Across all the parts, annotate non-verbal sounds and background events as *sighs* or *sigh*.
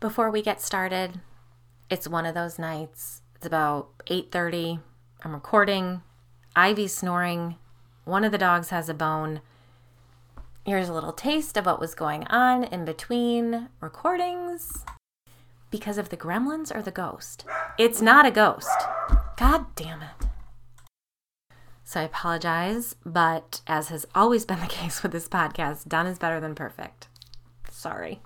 Before we get started, it's one of those nights. It's about 8:30. I'm recording. Ivy's snoring. One of the dogs has a bone. Here's a little taste of what was going on in between recordings. Because of the gremlins or the ghost? It's not a ghost. God damn it. So I apologize, but as has always been the *laughs* case with this podcast, done is better than perfect. Sorry.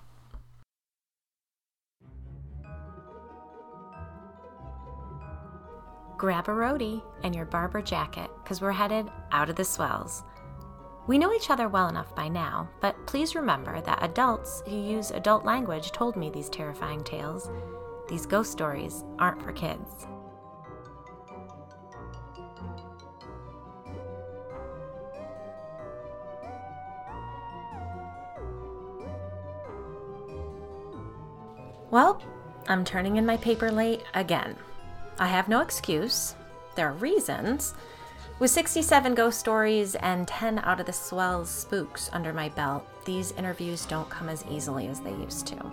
Grab a roadie and your Barbour jacket because we're headed out of the swells. We know each other well enough by now, but please remember that adults who use adult language told me these terrifying tales. These ghost stories aren't for kids. Well, I'm turning in my paper late again. I have no excuse. There are reasons. With 67 ghost stories and 10 out of the swells spooks under my belt, these interviews don't come as easily as they used to.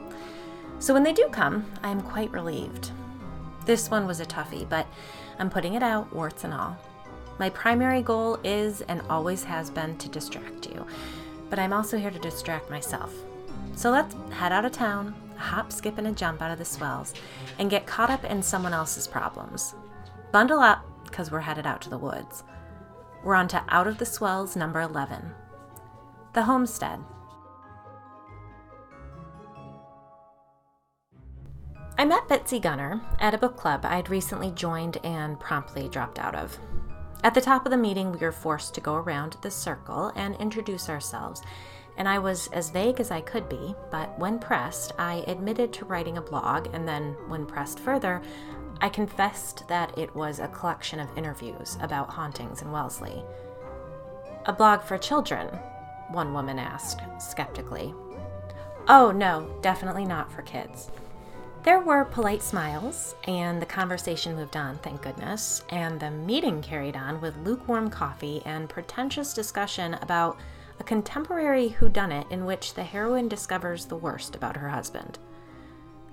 So when they do come, I am quite relieved. This one was a toughie, but I'm putting it out, warts and all. My primary goal is and always has been to distract you, but I'm also here to distract myself. So let's head out of town, hop, skip, and a jump out of the swells, and get caught up in someone else's problems. Bundle up, because we're headed out to the woods. We're on to Out of the Swells number 11 The Homestead. I met Betsy Gunner at a book club I'd recently joined and promptly dropped out of. At the top of the meeting, we were forced to go around the circle and introduce ourselves and I was as vague as I could be, but when pressed, I admitted to writing a blog, and then, when pressed further, I confessed that it was a collection of interviews about hauntings in Wellesley. A blog for children? One woman asked, skeptically. Oh, no, definitely not for kids. There were polite smiles, and the conversation moved on, thank goodness, and the meeting carried on with lukewarm coffee and pretentious discussion about a contemporary whodunit in which the heroine discovers the worst about her husband.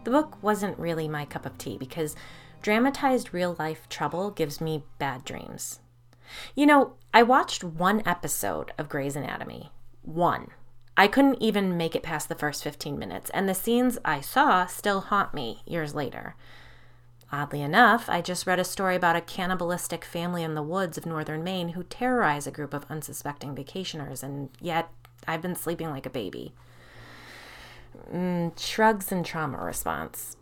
The book wasn't really my cup of tea because dramatized real life trouble gives me bad dreams. You know, I watched one episode of Grey's Anatomy. One. I couldn't even make it past the first 15 minutes, and the scenes I saw still haunt me years later. Oddly enough, I just read a story about a cannibalistic family in the woods of northern Maine who terrorize a group of unsuspecting vacationers, and yet I've been sleeping like a baby. Mm, shrugs and trauma response.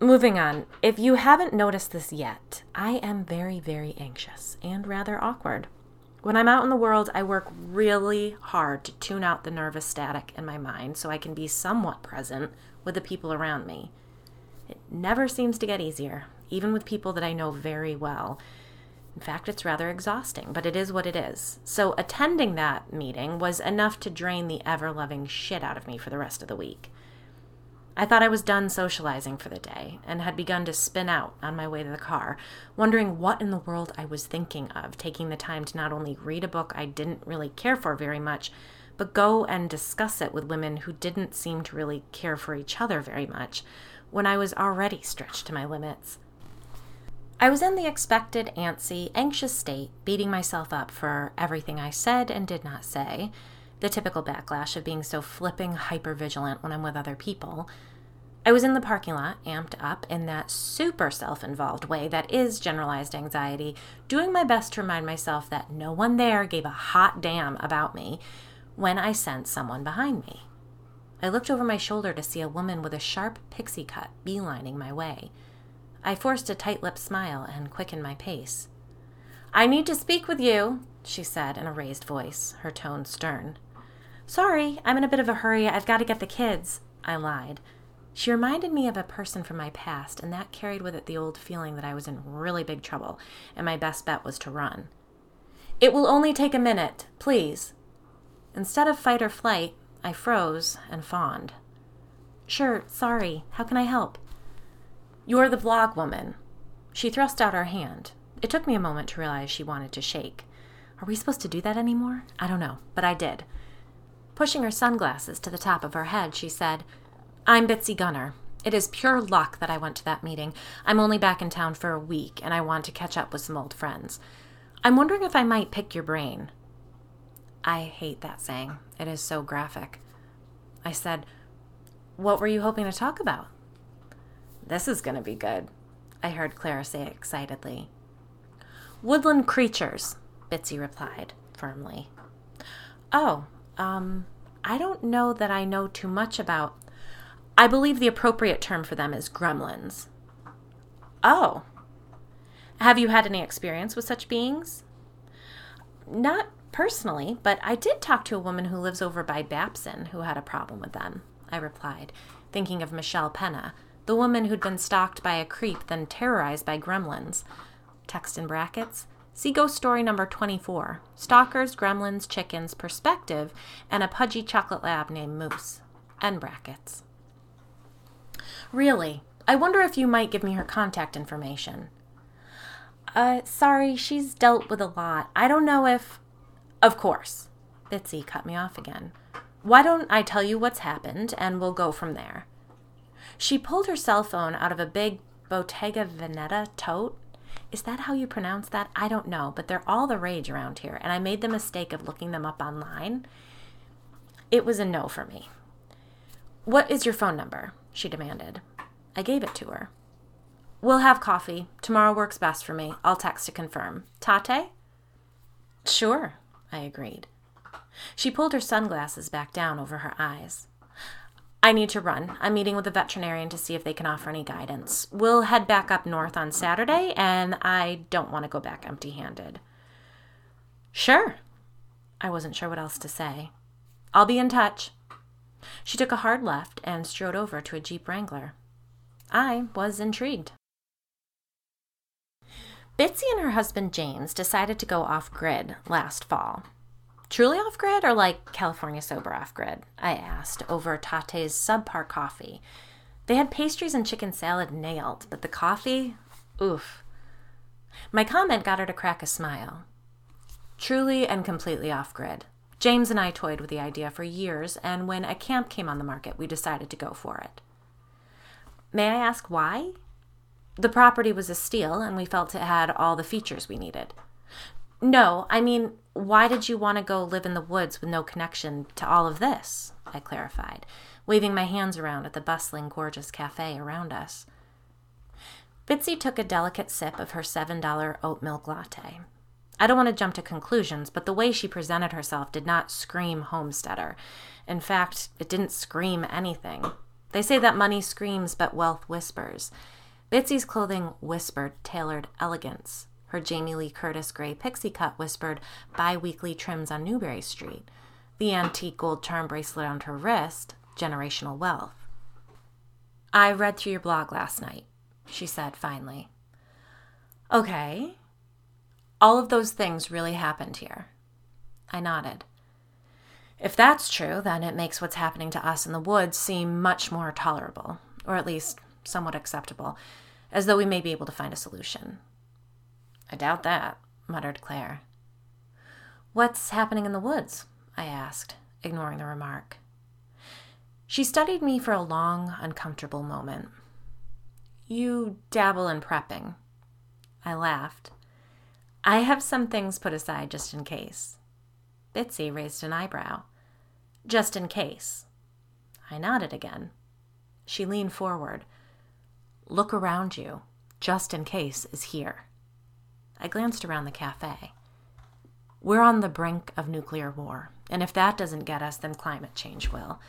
Moving on, if you haven't noticed this yet, I am very, very anxious and rather awkward. When I'm out in the world, I work really hard to tune out the nervous static in my mind so I can be somewhat present with the people around me. It never seems to get easier, even with people that I know very well. In fact, it's rather exhausting, but it is what it is. So, attending that meeting was enough to drain the ever loving shit out of me for the rest of the week. I thought I was done socializing for the day and had begun to spin out on my way to the car, wondering what in the world I was thinking of, taking the time to not only read a book I didn't really care for very much, but go and discuss it with women who didn't seem to really care for each other very much, when I was already stretched to my limits. I was in the expected, antsy, anxious state, beating myself up for everything I said and did not say, the typical backlash of being so flipping hyper vigilant when I'm with other people. I was in the parking lot, amped up in that super self involved way that is generalized anxiety, doing my best to remind myself that no one there gave a hot damn about me when I sensed someone behind me. I looked over my shoulder to see a woman with a sharp pixie cut beelining my way. I forced a tight lipped smile and quickened my pace. I need to speak with you, she said in a raised voice, her tone stern. Sorry, I'm in a bit of a hurry. I've got to get the kids, I lied. She reminded me of a person from my past, and that carried with it the old feeling that I was in really big trouble, and my best bet was to run. It will only take a minute, please. Instead of fight or flight, I froze and fawned. Sure, sorry. How can I help? You're the vlog woman. She thrust out her hand. It took me a moment to realize she wanted to shake. Are we supposed to do that anymore? I don't know, but I did. Pushing her sunglasses to the top of her head, she said, I'm Betsy Gunner. It is pure luck that I went to that meeting. I'm only back in town for a week and I want to catch up with some old friends. I'm wondering if I might pick your brain. I hate that saying. It is so graphic. I said, What were you hoping to talk about? This is going to be good, I heard Clara say excitedly. Woodland creatures, Bitsy replied firmly. Oh, um, I don't know that I know too much about. I believe the appropriate term for them is gremlins. Oh. Have you had any experience with such beings? Not personally, but I did talk to a woman who lives over by Babson who had a problem with them, I replied, thinking of Michelle Penna, the woman who'd been stalked by a creep, then terrorized by gremlins. Text in brackets. See ghost story number 24 Stalkers, Gremlins, Chickens, Perspective, and a pudgy chocolate lab named Moose. End brackets. Really? I wonder if you might give me her contact information. Uh, sorry, she's dealt with a lot. I don't know if. Of course. Bitsy cut me off again. Why don't I tell you what's happened and we'll go from there? She pulled her cell phone out of a big Bottega Veneta tote. Is that how you pronounce that? I don't know, but they're all the rage around here, and I made the mistake of looking them up online. It was a no for me. What is your phone number? she demanded. I gave it to her. We'll have coffee. Tomorrow works best for me. I'll text to confirm. Tatte? Sure, I agreed. She pulled her sunglasses back down over her eyes. I need to run. I'm meeting with a veterinarian to see if they can offer any guidance. We'll head back up north on Saturday, and I don't want to go back empty handed. Sure. I wasn't sure what else to say. I'll be in touch. She took a hard left and strode over to a Jeep Wrangler. I was intrigued. Bitsy and her husband James decided to go off grid last fall. Truly off grid or like California sober off grid? I asked over Tatte's subpar coffee. They had pastries and chicken salad nailed, but the coffee? Oof. My comment got her to crack a smile. Truly and completely off grid. James and I toyed with the idea for years, and when a camp came on the market, we decided to go for it. May I ask why? The property was a steal, and we felt it had all the features we needed. No, I mean, why did you want to go live in the woods with no connection to all of this? I clarified, waving my hands around at the bustling, gorgeous cafe around us. Bitsy took a delicate sip of her $7 oat milk latte. I don't want to jump to conclusions, but the way she presented herself did not scream homesteader. In fact, it didn't scream anything. They say that money screams, but wealth whispers. Bitsy's clothing whispered tailored elegance. Her Jamie Lee Curtis gray pixie cut whispered bi weekly trims on Newbury Street. The antique gold charm bracelet on her wrist, generational wealth. I read through your blog last night, she said finally. Okay. All of those things really happened here. I nodded. If that's true, then it makes what's happening to us in the woods seem much more tolerable, or at least somewhat acceptable, as though we may be able to find a solution. I doubt that, muttered Claire. What's happening in the woods? I asked, ignoring the remark. She studied me for a long, uncomfortable moment. You dabble in prepping. I laughed. I have some things put aside just in case. Bitsy raised an eyebrow. Just in case. I nodded again. She leaned forward. Look around you. Just in case is here. I glanced around the cafe. We're on the brink of nuclear war, and if that doesn't get us, then climate change will.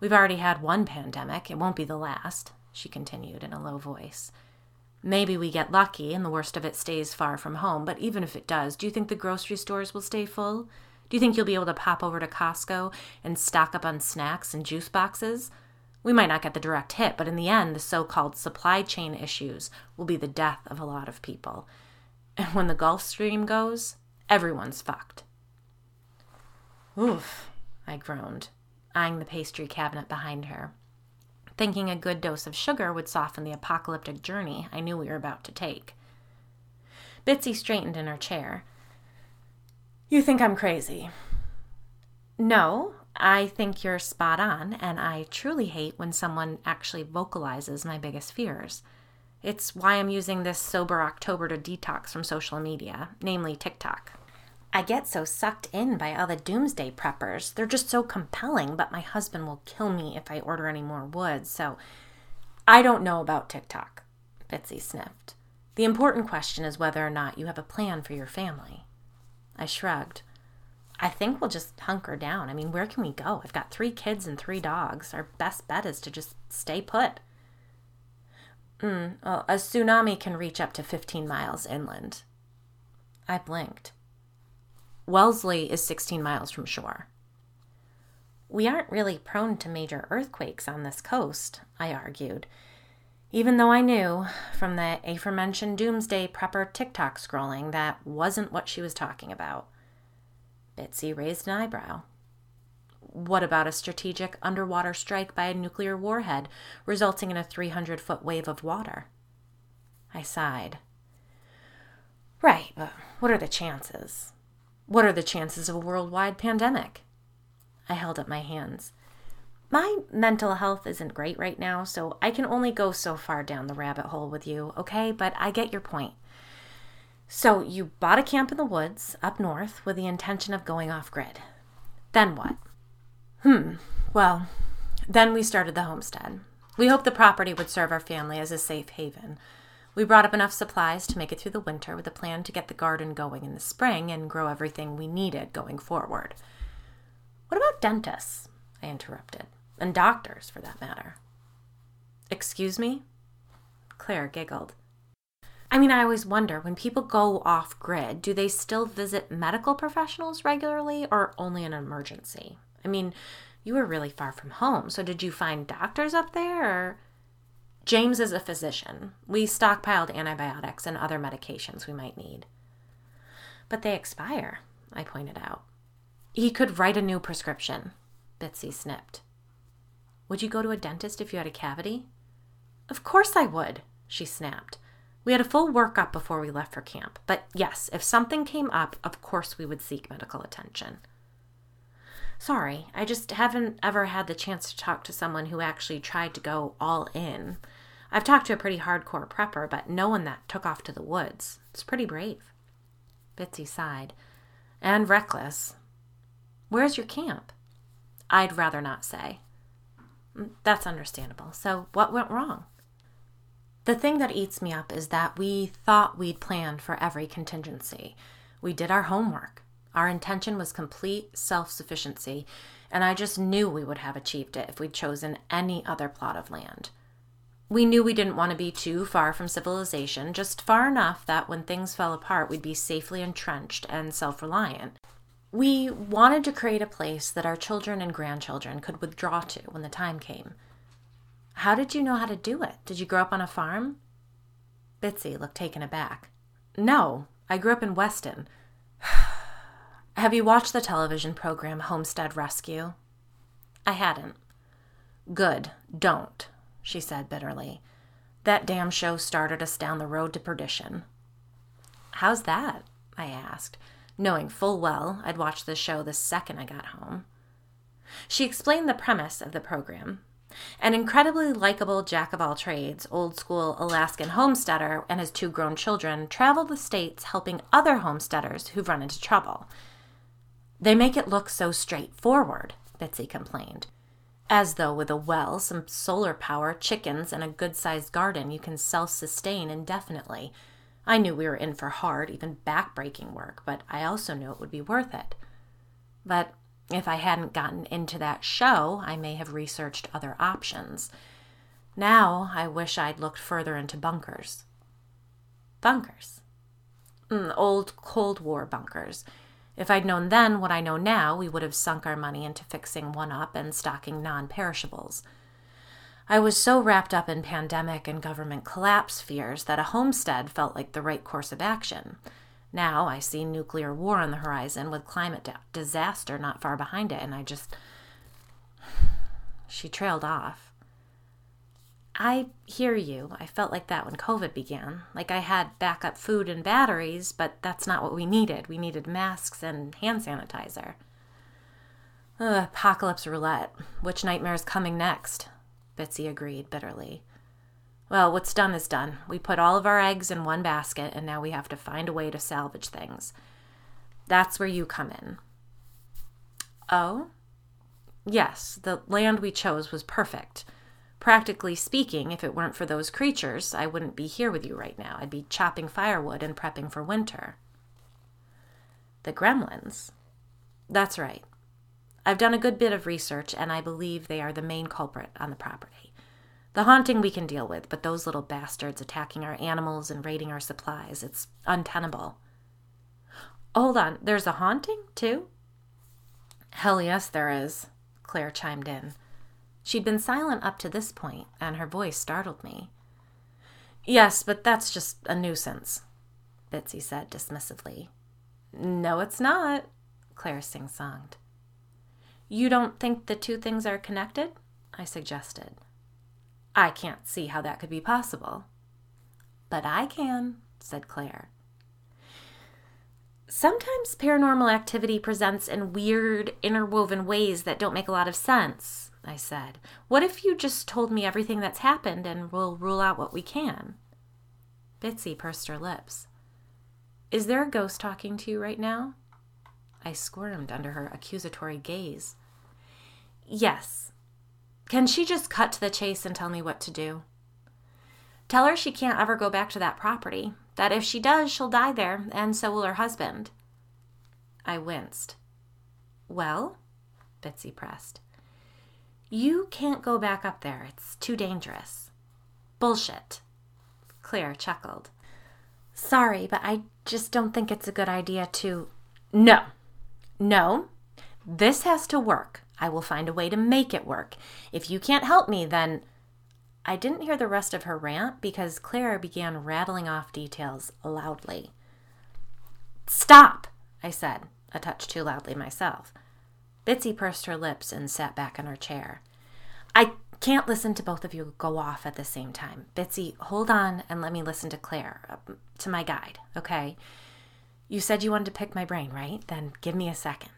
We've already had one pandemic, it won't be the last, she continued in a low voice. Maybe we get lucky and the worst of it stays far from home, but even if it does, do you think the grocery stores will stay full? Do you think you'll be able to pop over to Costco and stock up on snacks and juice boxes? We might not get the direct hit, but in the end, the so called supply chain issues will be the death of a lot of people. And when the Gulf Stream goes, everyone's fucked. Oof, I groaned, eyeing the pastry cabinet behind her, thinking a good dose of sugar would soften the apocalyptic journey I knew we were about to take. Bitsy straightened in her chair. You think I'm crazy? No, I think you're spot on, and I truly hate when someone actually vocalizes my biggest fears. It's why I'm using this sober October to detox from social media, namely TikTok. I get so sucked in by all the doomsday preppers. They're just so compelling, but my husband will kill me if I order any more wood, so I don't know about TikTok, Bitsy sniffed. The important question is whether or not you have a plan for your family. I shrugged. I think we'll just hunker down. I mean, where can we go? I've got three kids and three dogs. Our best bet is to just stay put. Mm, well, a tsunami can reach up to 15 miles inland. I blinked. Wellesley is 16 miles from shore. We aren't really prone to major earthquakes on this coast, I argued, even though I knew from the aforementioned doomsday prepper TikTok scrolling that wasn't what she was talking about. Bitsy raised an eyebrow. What about a strategic underwater strike by a nuclear warhead, resulting in a 300 foot wave of water? I sighed. Right, but what are the chances? What are the chances of a worldwide pandemic? I held up my hands. My mental health isn't great right now, so I can only go so far down the rabbit hole with you, okay? But I get your point. So you bought a camp in the woods up north with the intention of going off grid. Then what? Hmm, well, then we started the homestead. We hoped the property would serve our family as a safe haven. We brought up enough supplies to make it through the winter with a plan to get the garden going in the spring and grow everything we needed going forward. What about dentists? I interrupted. And doctors, for that matter. Excuse me? Claire giggled. I mean, I always wonder when people go off grid, do they still visit medical professionals regularly or only an emergency? I mean, you were really far from home, so did you find doctors up there? Or... James is a physician. We stockpiled antibiotics and other medications we might need. But they expire, I pointed out. He could write a new prescription. Bitsy snipped. Would you go to a dentist if you had a cavity? Of course I would, she snapped. We had a full workup before we left for camp, but yes, if something came up, of course we would seek medical attention. Sorry, I just haven't ever had the chance to talk to someone who actually tried to go all in. I've talked to a pretty hardcore prepper, but no one that took off to the woods. It's pretty brave. Bitsy sighed. And reckless. Where's your camp? I'd rather not say. Mm, that's understandable. So, what went wrong? The thing that eats me up is that we thought we'd planned for every contingency. We did our homework. Our intention was complete self sufficiency, and I just knew we would have achieved it if we'd chosen any other plot of land. We knew we didn't want to be too far from civilization, just far enough that when things fell apart, we'd be safely entrenched and self reliant. We wanted to create a place that our children and grandchildren could withdraw to when the time came. How did you know how to do it? Did you grow up on a farm? Bitsy looked taken aback. No, I grew up in Weston. *sighs* Have you watched the television program Homestead Rescue? I hadn't. Good, don't, she said bitterly. That damn show started us down the road to perdition. How's that? I asked, knowing full well I'd watch the show the second I got home. She explained the premise of the program an incredibly likable jack of all trades, old school Alaskan homesteader, and his two grown children travel the states helping other homesteaders who've run into trouble. They make it look so straightforward, Betsy complained. As though with a well, some solar power, chickens, and a good sized garden, you can self sustain indefinitely. I knew we were in for hard, even back-breaking work, but I also knew it would be worth it. But if I hadn't gotten into that show, I may have researched other options. Now I wish I'd looked further into bunkers. Bunkers. Mm, old Cold War bunkers. If I'd known then what I know now, we would have sunk our money into fixing one up and stocking non perishables. I was so wrapped up in pandemic and government collapse fears that a homestead felt like the right course of action. Now I see nuclear war on the horizon with climate disaster not far behind it, and I just. She trailed off. I hear you. I felt like that when COVID began. Like I had backup food and batteries, but that's not what we needed. We needed masks and hand sanitizer. Ugh, apocalypse roulette. Which nightmare is coming next? Bitsy agreed bitterly. Well, what's done is done. We put all of our eggs in one basket, and now we have to find a way to salvage things. That's where you come in. Oh? Yes, the land we chose was perfect. Practically speaking, if it weren't for those creatures, I wouldn't be here with you right now. I'd be chopping firewood and prepping for winter. The gremlins? That's right. I've done a good bit of research, and I believe they are the main culprit on the property. The haunting we can deal with, but those little bastards attacking our animals and raiding our supplies, it's untenable. Hold on, there's a haunting, too? Hell yes, there is, Claire chimed in. She'd been silent up to this point, and her voice startled me. Yes, but that's just a nuisance, Bitsy said dismissively. No, it's not, Claire sing songed. You don't think the two things are connected? I suggested. I can't see how that could be possible. But I can, said Claire. Sometimes paranormal activity presents in weird, interwoven ways that don't make a lot of sense, I said. What if you just told me everything that's happened and we'll rule out what we can? Bitsy pursed her lips. Is there a ghost talking to you right now? I squirmed under her accusatory gaze. Yes. Can she just cut to the chase and tell me what to do? Tell her she can't ever go back to that property, that if she does, she'll die there, and so will her husband. I winced. Well? Betsy pressed. You can't go back up there. It's too dangerous. Bullshit. Claire chuckled. Sorry, but I just don't think it's a good idea to. No, no, this has to work. I will find a way to make it work. If you can't help me, then. I didn't hear the rest of her rant because Claire began rattling off details loudly. Stop, I said, a touch too loudly myself. Bitsy pursed her lips and sat back in her chair. I can't listen to both of you go off at the same time. Bitsy, hold on and let me listen to Claire, to my guide, okay? You said you wanted to pick my brain, right? Then give me a second.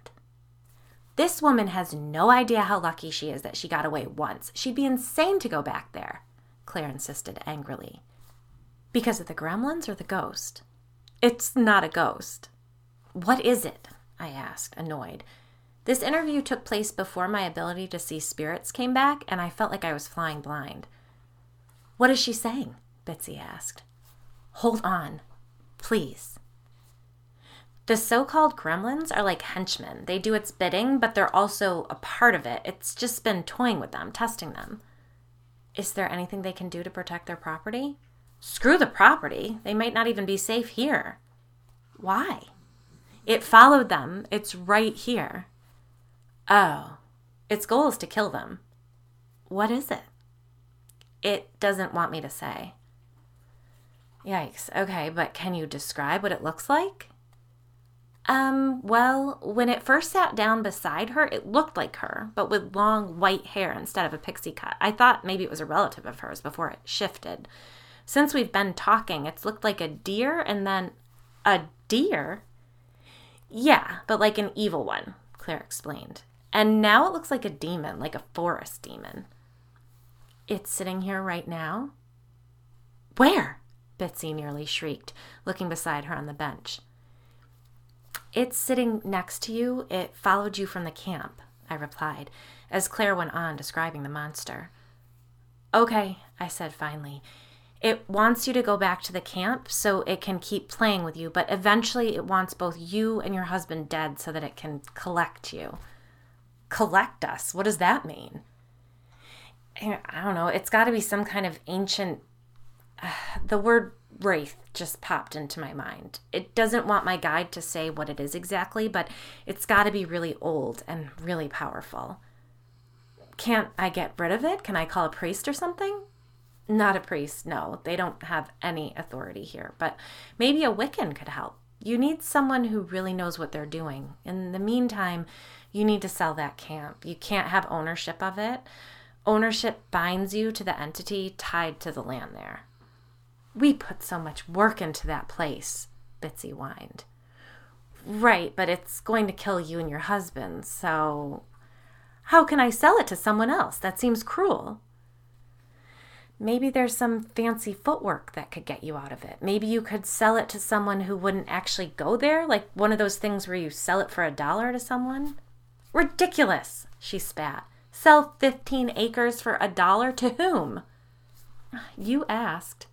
This woman has no idea how lucky she is that she got away once. She'd be insane to go back there, Claire insisted angrily. Because of the gremlins or the ghost? It's not a ghost. What is it? I asked, annoyed. This interview took place before my ability to see spirits came back, and I felt like I was flying blind. What is she saying? Bitsy asked. Hold on, please. The so called gremlins are like henchmen. They do its bidding, but they're also a part of it. It's just been toying with them, testing them. Is there anything they can do to protect their property? Screw the property. They might not even be safe here. Why? It followed them. It's right here. Oh, its goal is to kill them. What is it? It doesn't want me to say. Yikes. Okay, but can you describe what it looks like? Um, well, when it first sat down beside her, it looked like her, but with long white hair instead of a pixie cut. I thought maybe it was a relative of hers before it shifted. Since we've been talking, it's looked like a deer and then a deer? Yeah, but like an evil one, Claire explained. And now it looks like a demon, like a forest demon. It's sitting here right now? Where? Bitsy nearly shrieked, looking beside her on the bench. It's sitting next to you. It followed you from the camp, I replied, as Claire went on describing the monster. Okay, I said finally. It wants you to go back to the camp so it can keep playing with you, but eventually it wants both you and your husband dead so that it can collect you. Collect us? What does that mean? I don't know. It's got to be some kind of ancient. Uh, *sighs* the word wraith just popped into my mind. It doesn't want my guide to say what it is exactly, but it's got to be really old and really powerful. Can't I get rid of it? Can I call a priest or something? Not a priest, no. They don't have any authority here, but maybe a Wiccan could help. You need someone who really knows what they're doing. In the meantime, you need to sell that camp. You can't have ownership of it. Ownership binds you to the entity tied to the land there. We put so much work into that place, Bitsy whined. Right, but it's going to kill you and your husband, so. How can I sell it to someone else? That seems cruel. Maybe there's some fancy footwork that could get you out of it. Maybe you could sell it to someone who wouldn't actually go there, like one of those things where you sell it for a dollar to someone. Ridiculous, she spat. Sell 15 acres for a dollar to whom? You asked.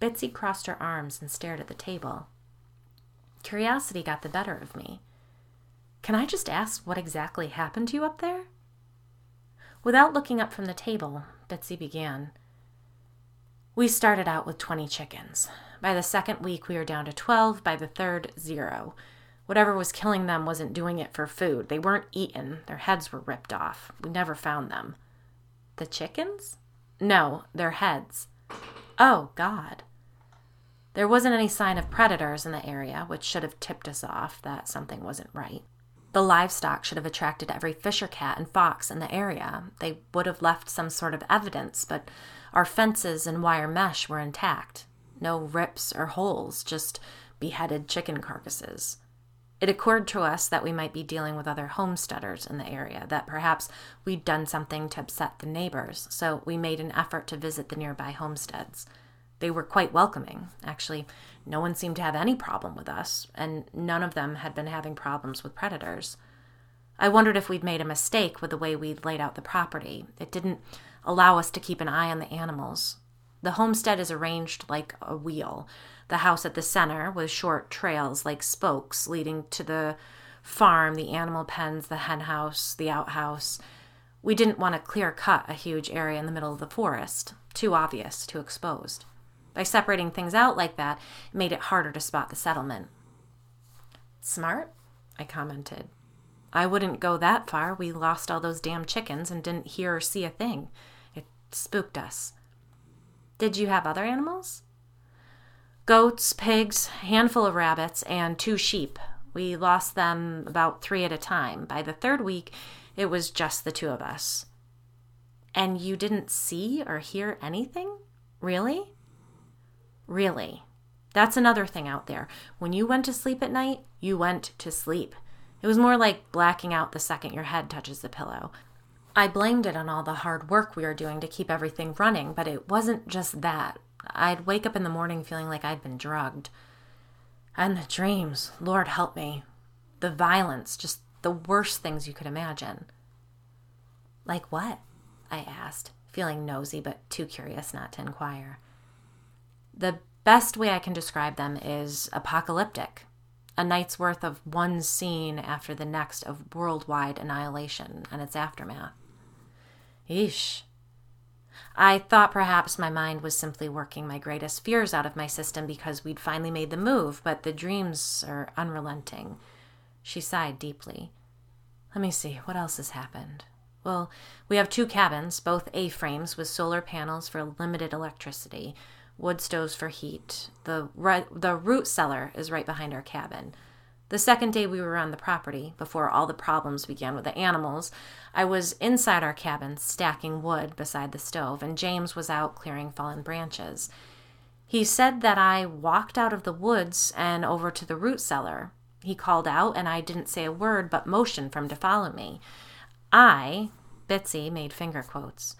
Bitsy crossed her arms and stared at the table. Curiosity got the better of me. Can I just ask what exactly happened to you up there? Without looking up from the table, Betsy began. We started out with 20 chickens. By the second week, we were down to 12. By the third, zero. Whatever was killing them wasn't doing it for food. They weren't eaten, their heads were ripped off. We never found them. The chickens? No, their heads. Oh, God. There wasn't any sign of predators in the area, which should have tipped us off that something wasn't right. The livestock should have attracted every fisher cat and fox in the area. They would have left some sort of evidence, but our fences and wire mesh were intact. No rips or holes, just beheaded chicken carcasses. It occurred to us that we might be dealing with other homesteaders in the area, that perhaps we'd done something to upset the neighbors, so we made an effort to visit the nearby homesteads. They were quite welcoming. Actually, no one seemed to have any problem with us, and none of them had been having problems with predators. I wondered if we'd made a mistake with the way we'd laid out the property. It didn't allow us to keep an eye on the animals. The homestead is arranged like a wheel. The house at the center, with short trails like spokes leading to the farm, the animal pens, the hen house, the outhouse. We didn't want to clear cut a huge area in the middle of the forest, too obvious, too exposed. By separating things out like that, it made it harder to spot the settlement. Smart, I commented. I wouldn't go that far. We lost all those damn chickens and didn't hear or see a thing. It spooked us. Did you have other animals? Goats, pigs, handful of rabbits, and two sheep. We lost them about three at a time. By the third week, it was just the two of us. And you didn't see or hear anything? Really? Really. That's another thing out there. When you went to sleep at night, you went to sleep. It was more like blacking out the second your head touches the pillow. I blamed it on all the hard work we were doing to keep everything running, but it wasn't just that. I'd wake up in the morning feeling like I'd been drugged. And the dreams, Lord help me. The violence, just the worst things you could imagine. Like what? I asked, feeling nosy but too curious not to inquire. The best way I can describe them is apocalyptic. A night's worth of one scene after the next of worldwide annihilation and its aftermath. Eesh. I thought perhaps my mind was simply working my greatest fears out of my system because we'd finally made the move, but the dreams are unrelenting. She sighed deeply. Let me see, what else has happened? Well, we have two cabins, both A frames with solar panels for limited electricity wood stoves for heat. The, the root cellar is right behind our cabin. The second day we were on the property, before all the problems began with the animals, I was inside our cabin stacking wood beside the stove, and James was out clearing fallen branches. He said that I walked out of the woods and over to the root cellar. He called out, and I didn't say a word but motioned for him to follow me. I, Bitsy, made finger quotes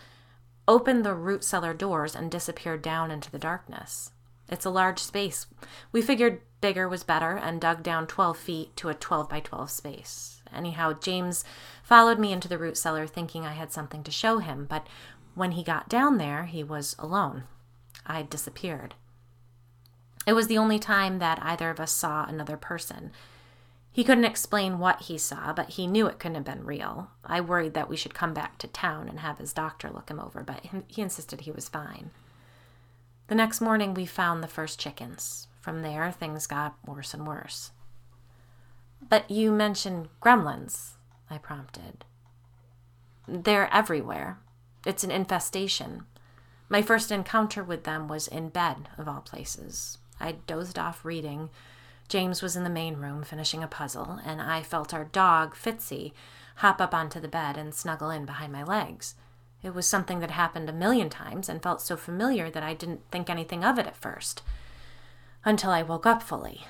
opened the root cellar doors and disappeared down into the darkness. It's a large space. We figured bigger was better and dug down 12 feet to a 12 by 12 space. Anyhow, James followed me into the root cellar thinking I had something to show him, but when he got down there, he was alone. I'd disappeared. It was the only time that either of us saw another person. He couldn't explain what he saw, but he knew it couldn't have been real. I worried that we should come back to town and have his doctor look him over, but he insisted he was fine. The next morning, we found the first chickens. From there, things got worse and worse. But you mentioned gremlins, I prompted. They're everywhere. It's an infestation. My first encounter with them was in bed, of all places. I dozed off reading James was in the main room finishing a puzzle, and I felt our dog, Fitzy, hop up onto the bed and snuggle in behind my legs. It was something that happened a million times and felt so familiar that I didn't think anything of it at first. Until I woke up fully.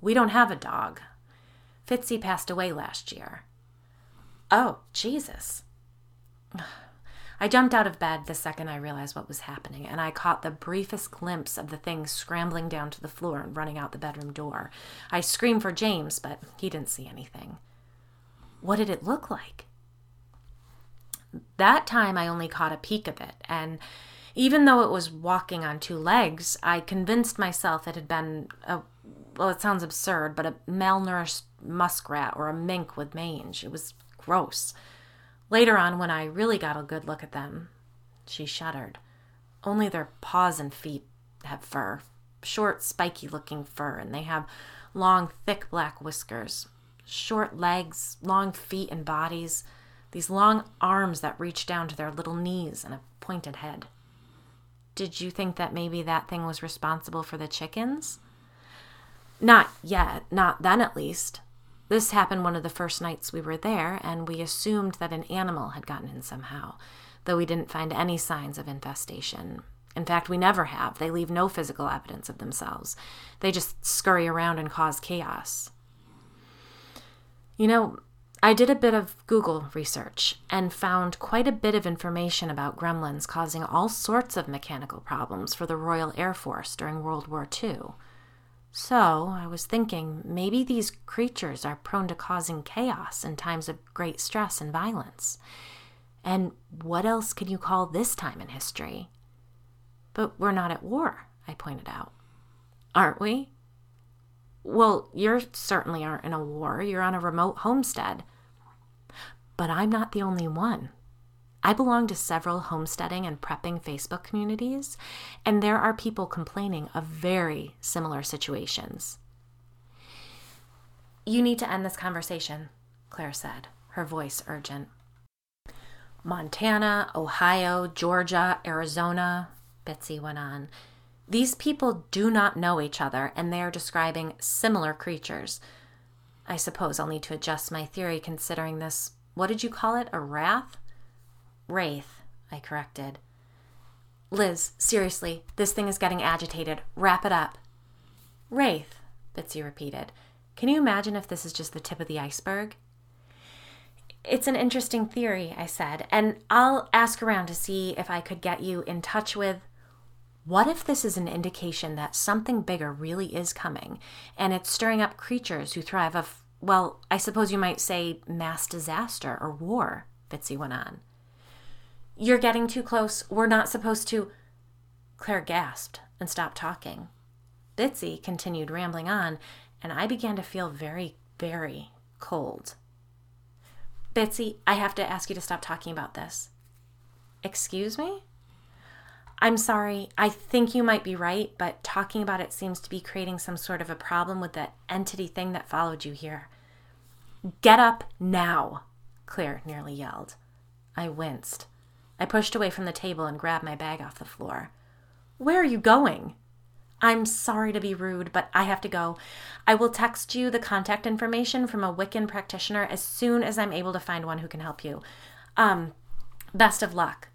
We don't have a dog. Fitzy passed away last year. Oh, Jesus. *sighs* I jumped out of bed the second I realized what was happening, and I caught the briefest glimpse of the thing scrambling down to the floor and running out the bedroom door. I screamed for James, but he didn't see anything. What did it look like? That time I only caught a peek of it, and even though it was walking on two legs, I convinced myself it had been a well, it sounds absurd, but a malnourished muskrat or a mink with mange. It was gross. Later on, when I really got a good look at them, she shuddered. Only their paws and feet have fur, short, spiky looking fur, and they have long, thick black whiskers, short legs, long feet and bodies, these long arms that reach down to their little knees, and a pointed head. Did you think that maybe that thing was responsible for the chickens? Not yet, not then at least. This happened one of the first nights we were there, and we assumed that an animal had gotten in somehow, though we didn't find any signs of infestation. In fact, we never have. They leave no physical evidence of themselves. They just scurry around and cause chaos. You know, I did a bit of Google research and found quite a bit of information about gremlins causing all sorts of mechanical problems for the Royal Air Force during World War II. So, I was thinking maybe these creatures are prone to causing chaos in times of great stress and violence. And what else can you call this time in history? But we're not at war, I pointed out. Aren't we? Well, you certainly aren't in a war. You're on a remote homestead. But I'm not the only one. I belong to several homesteading and prepping Facebook communities, and there are people complaining of very similar situations. You need to end this conversation, Claire said, her voice urgent. Montana, Ohio, Georgia, Arizona, Betsy went on. These people do not know each other, and they are describing similar creatures. I suppose I'll need to adjust my theory considering this, what did you call it, a wrath? Wraith, I corrected. Liz, seriously, this thing is getting agitated. Wrap it up. Wraith, Bitsy repeated. Can you imagine if this is just the tip of the iceberg? It's an interesting theory, I said, and I'll ask around to see if I could get you in touch with. What if this is an indication that something bigger really is coming, and it's stirring up creatures who thrive of, well, I suppose you might say mass disaster or war, Bitsy went on. You're getting too close. We're not supposed to. Claire gasped and stopped talking. Bitsy continued rambling on, and I began to feel very, very cold. Bitsy, I have to ask you to stop talking about this. Excuse me? I'm sorry. I think you might be right, but talking about it seems to be creating some sort of a problem with the entity thing that followed you here. Get up now, Claire nearly yelled. I winced. I pushed away from the table and grabbed my bag off the floor. Where are you going? I'm sorry to be rude, but I have to go. I will text you the contact information from a Wiccan practitioner as soon as I'm able to find one who can help you. Um, best of luck.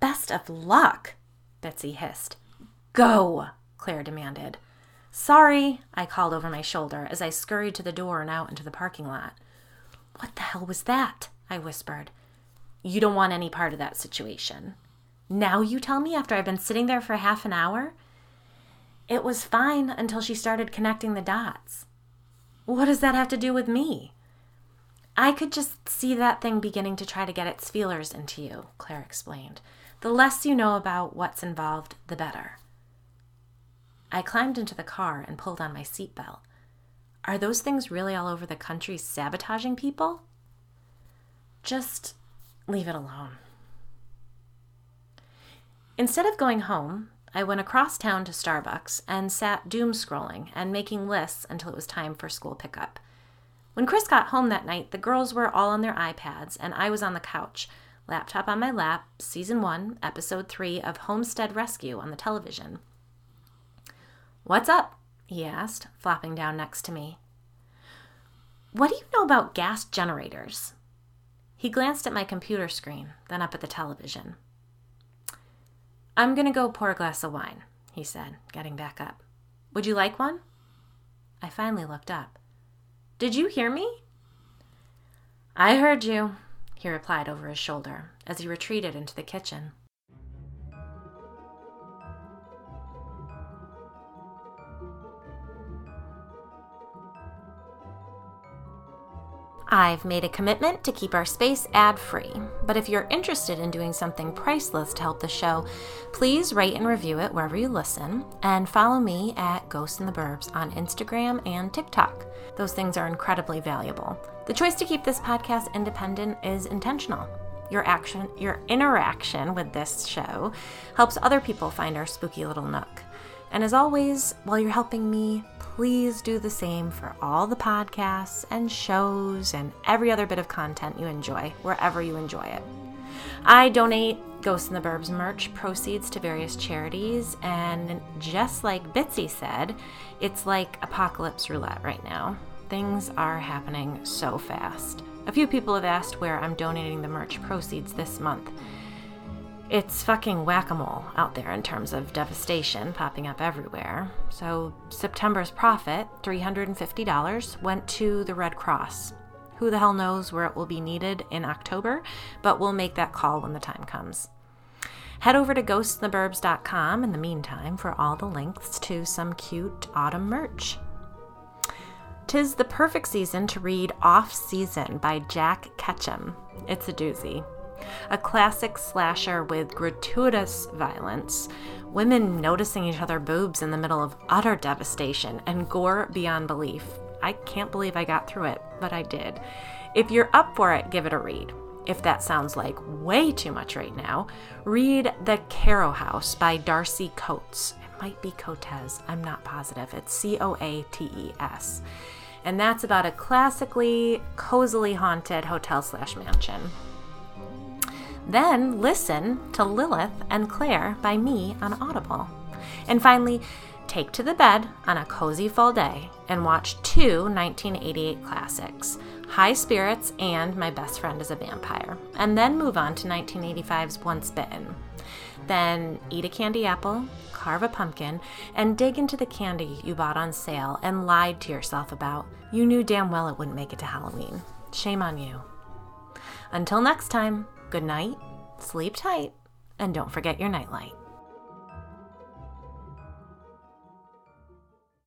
Best of luck, Betsy hissed. Go, Claire demanded. Sorry, I called over my shoulder as I scurried to the door and out into the parking lot. What the hell was that? I whispered. You don't want any part of that situation. Now you tell me after I've been sitting there for half an hour? It was fine until she started connecting the dots. What does that have to do with me? I could just see that thing beginning to try to get its feelers into you, Claire explained. The less you know about what's involved, the better. I climbed into the car and pulled on my seatbelt. Are those things really all over the country sabotaging people? Just leave it alone. Instead of going home, I went across town to Starbucks and sat doom scrolling and making lists until it was time for school pickup. When Chris got home that night, the girls were all on their iPads and I was on the couch, laptop on my lap, season 1, episode 3 of Homestead Rescue on the television. What's up? he asked, flopping down next to me. What do you know about gas generators? He glanced at my computer screen, then up at the television. I'm going to go pour a glass of wine, he said, getting back up. Would you like one? I finally looked up. Did you hear me? I heard you, he replied over his shoulder as he retreated into the kitchen. I've made a commitment to keep our space ad free, but if you're interested in doing something priceless to help the show, please rate and review it wherever you listen, and follow me at Ghosts in the Burbs on Instagram and TikTok. Those things are incredibly valuable. The choice to keep this podcast independent is intentional. Your action, your interaction with this show helps other people find our spooky little nook. And as always, while you're helping me, please do the same for all the podcasts and shows and every other bit of content you enjoy, wherever you enjoy it. I donate Ghosts in the Burbs merch proceeds to various charities, and just like Bitsy said, it's like apocalypse roulette right now. Things are happening so fast. A few people have asked where I'm donating the merch proceeds this month. It's fucking whack a mole out there in terms of devastation popping up everywhere. So, September's profit, $350, went to the Red Cross. Who the hell knows where it will be needed in October, but we'll make that call when the time comes. Head over to ghostintheburbs.com in the meantime for all the links to some cute autumn merch. Tis the perfect season to read Off Season by Jack Ketchum. It's a doozy a classic slasher with gratuitous violence, women noticing each other boobs in the middle of utter devastation, and gore beyond belief. I can't believe I got through it, but I did. If you're up for it, give it a read. If that sounds like way too much right now, read The Carrow House by Darcy Coates. It might be Coates, I'm not positive. It's C O A T E S. And that's about a classically, cozily haunted hotel slash mansion. Then listen to Lilith and Claire by me on Audible. And finally, take to the bed on a cozy fall day and watch two 1988 classics High Spirits and My Best Friend is a Vampire, and then move on to 1985's Once Bitten. Then eat a candy apple, carve a pumpkin, and dig into the candy you bought on sale and lied to yourself about. You knew damn well it wouldn't make it to Halloween. Shame on you. Until next time. Good night, sleep tight, and don't forget your nightlight.